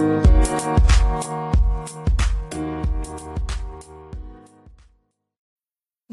Thank you.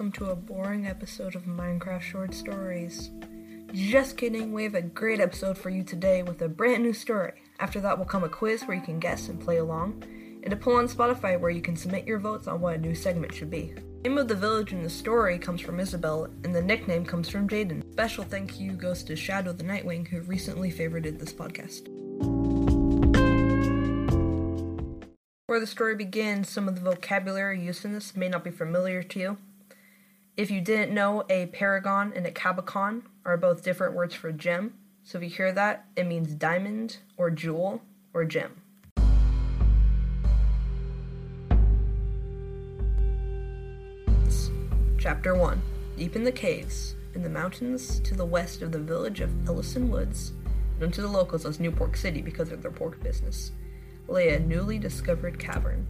Welcome to a boring episode of Minecraft Short Stories. Just kidding, we have a great episode for you today with a brand new story. After that will come a quiz where you can guess and play along, and a poll on Spotify where you can submit your votes on what a new segment should be. The name of the village in the story comes from Isabel, and the nickname comes from Jaden. Special thank you goes to Shadow the Nightwing, who recently favorited this podcast. Where the story begins, some of the vocabulary used in this may not be familiar to you. If you didn't know, a paragon and a cabochon are both different words for gem. So if you hear that, it means diamond or jewel or gem. Chapter 1 Deep in the caves, in the mountains to the west of the village of Ellison Woods, known to the locals as New Pork City because of their pork business, lay a newly discovered cavern.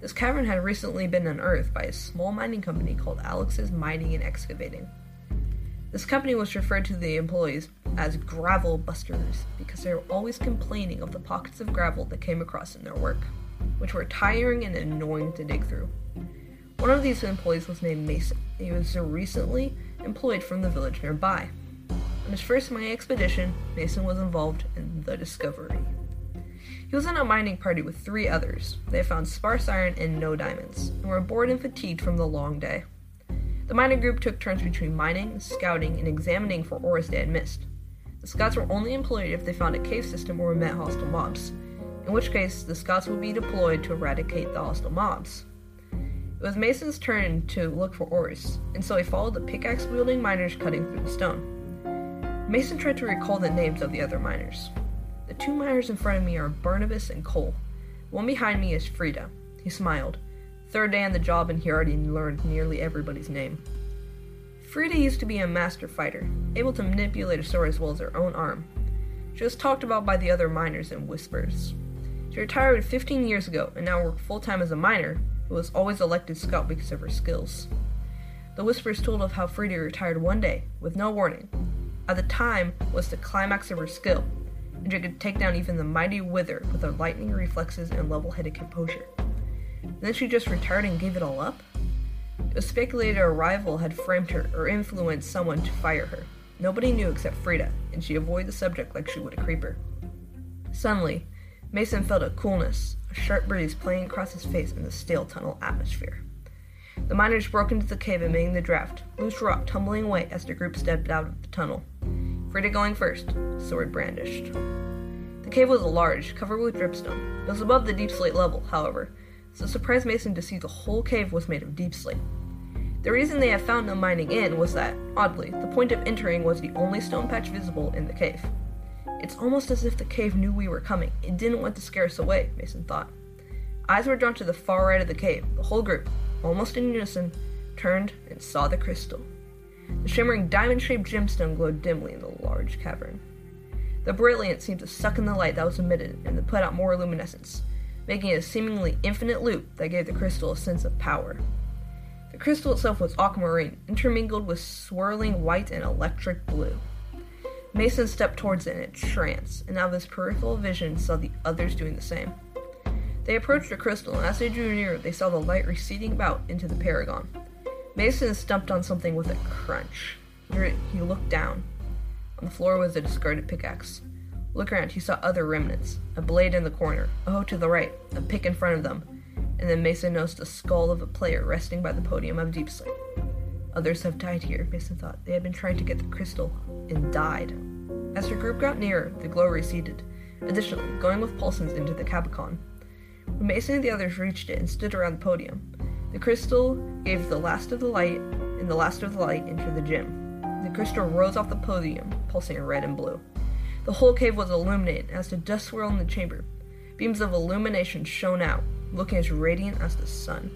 This cavern had recently been unearthed by a small mining company called Alex's Mining and Excavating. This company was referred to the employees as gravel busters because they were always complaining of the pockets of gravel that came across in their work, which were tiring and annoying to dig through. One of these employees was named Mason. He was recently employed from the village nearby. On his first mining expedition, Mason was involved in the discovery. He was in a mining party with three others. They found sparse iron and no diamonds, and were bored and fatigued from the long day. The mining group took turns between mining, scouting, and examining for ores they had missed. The scouts were only employed if they found a cave system or met hostile mobs, in which case the scouts would be deployed to eradicate the hostile mobs. It was Mason's turn to look for ores, and so he followed the pickaxe wielding miners cutting through the stone. Mason tried to recall the names of the other miners. Two miners in front of me are Barnabas and Cole. One behind me is Frida. He smiled. Third day on the job, and he already learned nearly everybody's name. Frida used to be a master fighter, able to manipulate a sword as well as her own arm. She was talked about by the other miners in whispers. She retired 15 years ago and now works full time as a miner, who was always elected scout because of her skills. The whispers told of how Frida retired one day, with no warning. At the time was the climax of her skill, and could take down even the mighty Wither with her lightning reflexes and level headed composure. Then she just retired and gave it all up? It was speculated a rival had framed her or influenced someone to fire her. Nobody knew except Frida, and she avoided the subject like she would a creeper. Suddenly, Mason felt a coolness, a sharp breeze playing across his face in the stale tunnel atmosphere. The miners broke into the cave made the draft, loose rock tumbling away as the group stepped out of the tunnel. Frida going first, sword brandished. The cave was large, covered with dripstone. It was above the deep slate level, however, so it surprised Mason to see the whole cave was made of deep slate. The reason they had found no mining in was that, oddly, the point of entering was the only stone patch visible in the cave. It's almost as if the cave knew we were coming. It didn't want to scare us away, Mason thought. Eyes were drawn to the far right of the cave. The whole group, almost in unison, turned and saw the crystal. The shimmering diamond shaped gemstone glowed dimly in the large cavern. The brilliance seemed to suck in the light that was emitted and to put out more luminescence, making a seemingly infinite loop that gave the crystal a sense of power. The crystal itself was aquamarine, intermingled with swirling white and electric blue. Mason stepped towards it in a trance, and out of his peripheral vision saw the others doing the same. They approached the crystal, and as they drew near, they saw the light receding about into the paragon. Mason stumped on something with a crunch. He looked down. On the floor was a discarded pickaxe. Look around, he saw other remnants. A blade in the corner, a hoe to the right, a pick in front of them, and then Mason noticed the skull of a player resting by the podium of Deep Slate. Others have died here, Mason thought. They had been trying to get the crystal and died. As the group got nearer, the glow receded, additionally, going with Paulson's into the Cabochon. When Mason and the others reached it and stood around the podium, the crystal gave the last of the light, and the last of the light entered the gem. the crystal rose off the podium, pulsing red and blue. The whole cave was illuminated as the dust swirled in the chamber. Beams of illumination shone out, looking as radiant as the sun.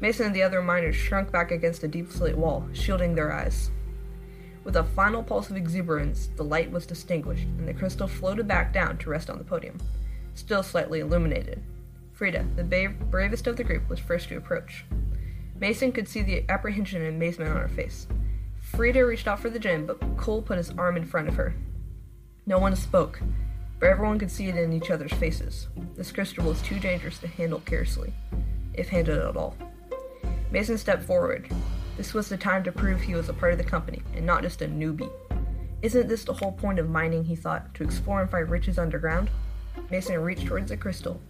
Mason and the other miners shrunk back against the deep slate wall, shielding their eyes. With a final pulse of exuberance, the light was extinguished, and the crystal floated back down to rest on the podium, still slightly illuminated. Frida, the ba- bravest of the group, was first to approach. Mason could see the apprehension and amazement on her face. Frida reached out for the gem, but Cole put his arm in front of her. No one spoke, but everyone could see it in each other's faces. This crystal was too dangerous to handle carelessly, if handled at all. Mason stepped forward. This was the time to prove he was a part of the company and not just a newbie. Isn't this the whole point of mining, he thought, to explore and find riches underground? Mason reached towards the crystal.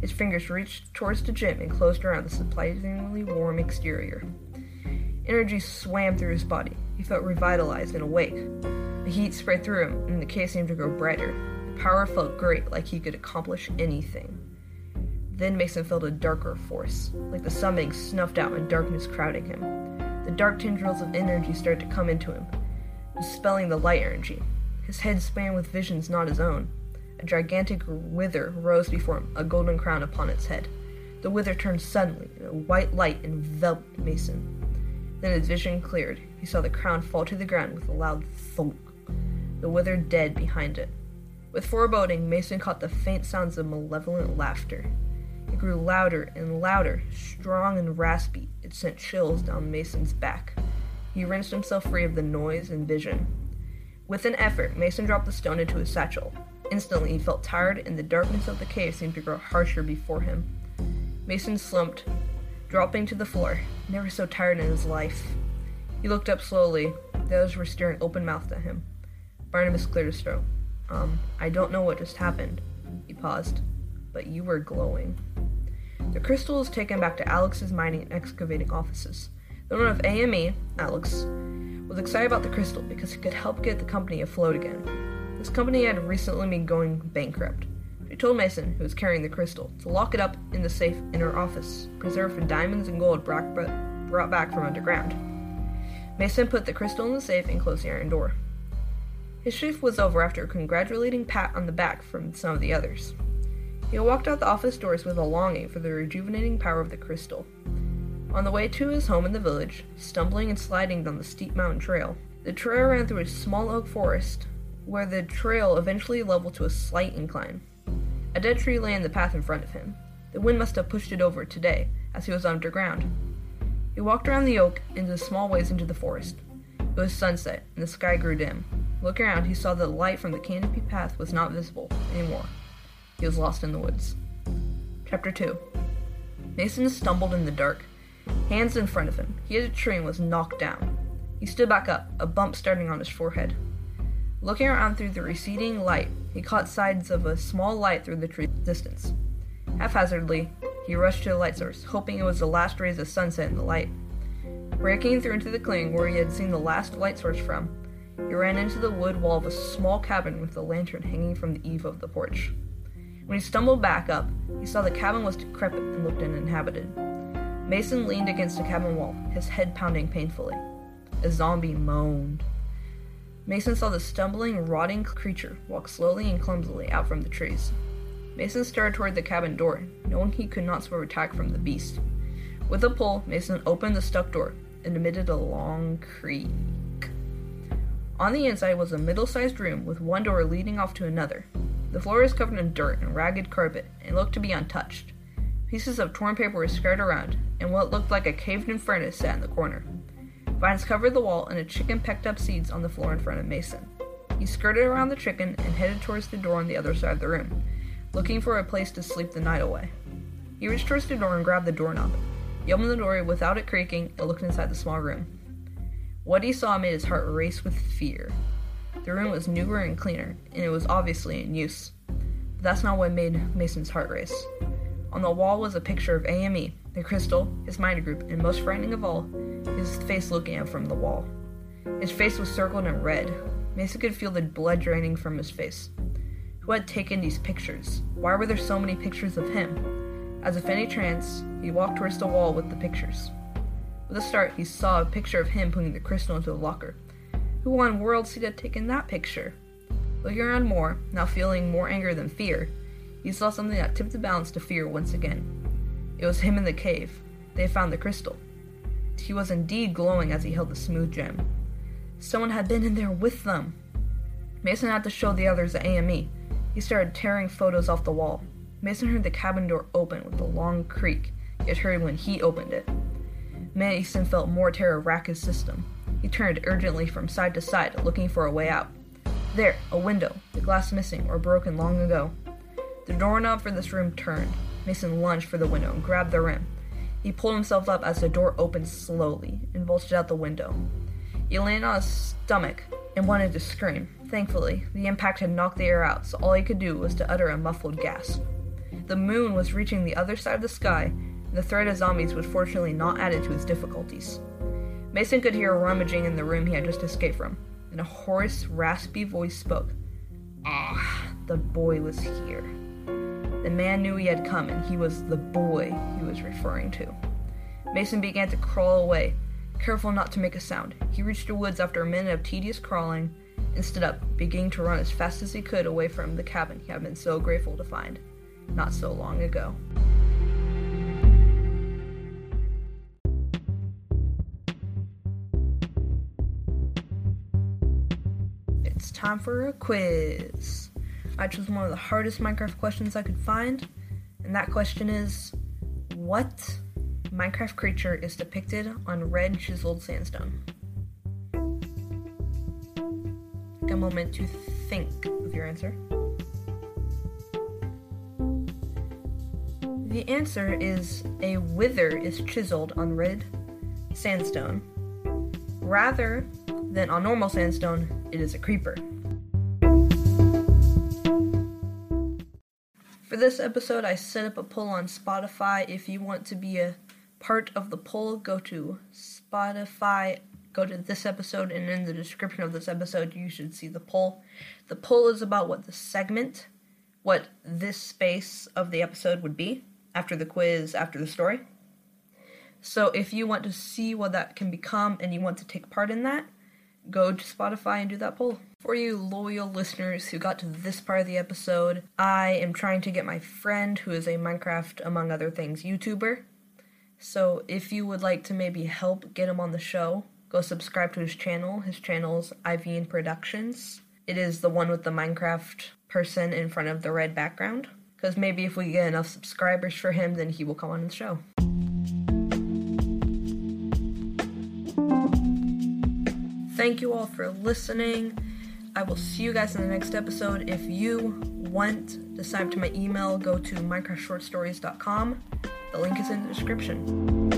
His fingers reached towards the gem and closed around the surprisingly warm exterior. Energy swam through his body. He felt revitalized and awake. The heat spread through him, and the cave seemed to grow brighter. The power felt great, like he could accomplish anything. Then Mason felt a darker force, like the sun being snuffed out and darkness crowding him. The dark tendrils of energy started to come into him, dispelling the light energy. His head span with visions not his own. A gigantic wither rose before him, a golden crown upon its head. The wither turned suddenly, and a white light enveloped Mason. Then his vision cleared. He saw the crown fall to the ground with a loud thunk, the wither dead behind it. With foreboding, Mason caught the faint sounds of malevolent laughter. It grew louder and louder, strong and raspy. It sent chills down Mason's back. He wrenched himself free of the noise and vision. With an effort, Mason dropped the stone into his satchel. Instantly, he felt tired, and the darkness of the cave seemed to grow harsher before him. Mason slumped, dropping to the floor, never so tired in his life. He looked up slowly. The others were staring open mouthed at him. Barnabas cleared his throat. Um, I don't know what just happened. He paused. But you were glowing. The crystal was taken back to Alex's mining and excavating offices. The owner of AME, Alex, was excited about the crystal because it could help get the company afloat again. This company had recently been going bankrupt. She told Mason, who was carrying the crystal, to lock it up in the safe in her office, preserved for diamonds and gold brought back from underground. Mason put the crystal in the safe and closed the iron door. His shift was over after a congratulating pat on the back from some of the others. He walked out the office doors with a longing for the rejuvenating power of the crystal. On the way to his home in the village, stumbling and sliding down the steep mountain trail, the trail ran through a small oak forest, where the trail eventually leveled to a slight incline. A dead tree lay in the path in front of him. The wind must have pushed it over today, as he was underground. He walked around the oak into the small ways into the forest. It was sunset, and the sky grew dim. Looking around, he saw that the light from the canopy path was not visible anymore. He was lost in the woods. Chapter 2 Mason stumbled in the dark, hands in front of him. He hit a tree and was knocked down. He stood back up, a bump starting on his forehead. Looking around through the receding light, he caught sights of a small light through the tree distance. Haphazardly, he rushed to the light source, hoping it was the last rays of sunset in the light. Breaking through into the clearing where he had seen the last light source from, he ran into the wood wall of a small cabin with a lantern hanging from the eave of the porch. When he stumbled back up, he saw the cabin was decrepit and looked uninhabited. Mason leaned against the cabin wall, his head pounding painfully. A zombie moaned. Mason saw the stumbling, rotting creature walk slowly and clumsily out from the trees. Mason started toward the cabin door, knowing he could not swerve attack from the beast. With a pull, Mason opened the stuck door and emitted a long creak. On the inside was a middle sized room with one door leading off to another. The floor was covered in dirt and ragged carpet and looked to be untouched. Pieces of torn paper were scattered around, and what looked like a caved in furnace sat in the corner. Vines covered the wall, and a chicken pecked up seeds on the floor in front of Mason. He skirted around the chicken and headed towards the door on the other side of the room, looking for a place to sleep the night away. He reached towards the door and grabbed the doorknob. He opened the door without it creaking and looked inside the small room. What he saw made his heart race with fear. The room was newer and cleaner, and it was obviously in use. But that's not what made Mason's heart race. On the wall was a picture of AME, the crystal, his mind group, and most frightening of all, his face looking out from the wall. His face was circled in red. Mason could feel the blood draining from his face. Who had taken these pictures? Why were there so many pictures of him? As if any trance, he walked towards the wall with the pictures. With a start, he saw a picture of him putting the crystal into the locker. Who on world seed had taken that picture? Looking around more, now feeling more anger than fear, he saw something that tipped the balance to fear once again. It was him in the cave. They had found the crystal. He was indeed glowing as he held the smooth gem. Someone had been in there with them. Mason had to show the others the AME. He started tearing photos off the wall. Mason heard the cabin door open with a long creak, yet heard when he opened it. Mason felt more terror rack his system. He turned urgently from side to side, looking for a way out. There, a window, the glass missing or broken long ago. The doorknob for this room turned. Mason lunged for the window and grabbed the rim. He pulled himself up as the door opened slowly and bolted out the window. He landed on his stomach and wanted to scream. Thankfully, the impact had knocked the air out, so all he could do was to utter a muffled gasp. The moon was reaching the other side of the sky, and the threat of zombies was fortunately not added to his difficulties. Mason could hear rummaging in the room he had just escaped from, and a hoarse, raspy voice spoke. Ah, the boy was here. The man knew he had come, and he was the boy he was referring to. Mason began to crawl away, careful not to make a sound. He reached the woods after a minute of tedious crawling and stood up, beginning to run as fast as he could away from the cabin he had been so grateful to find not so long ago. It's time for a quiz. I chose one of the hardest Minecraft questions I could find, and that question is What Minecraft creature is depicted on red chiseled sandstone? Take a moment to think of your answer. The answer is a wither is chiseled on red sandstone. Rather than on normal sandstone, it is a creeper. This episode, I set up a poll on Spotify. If you want to be a part of the poll, go to Spotify, go to this episode, and in the description of this episode, you should see the poll. The poll is about what the segment, what this space of the episode would be after the quiz, after the story. So if you want to see what that can become and you want to take part in that, go to Spotify and do that poll. For you loyal listeners who got to this part of the episode, I am trying to get my friend, who is a Minecraft, among other things, YouTuber. So if you would like to maybe help get him on the show, go subscribe to his channel. His channel's Ivian Productions. It is the one with the Minecraft person in front of the red background. Because maybe if we get enough subscribers for him, then he will come on the show. Thank you all for listening. I will see you guys in the next episode. If you want to sign up to my email, go to minecraftshortstories.com. The link is in the description.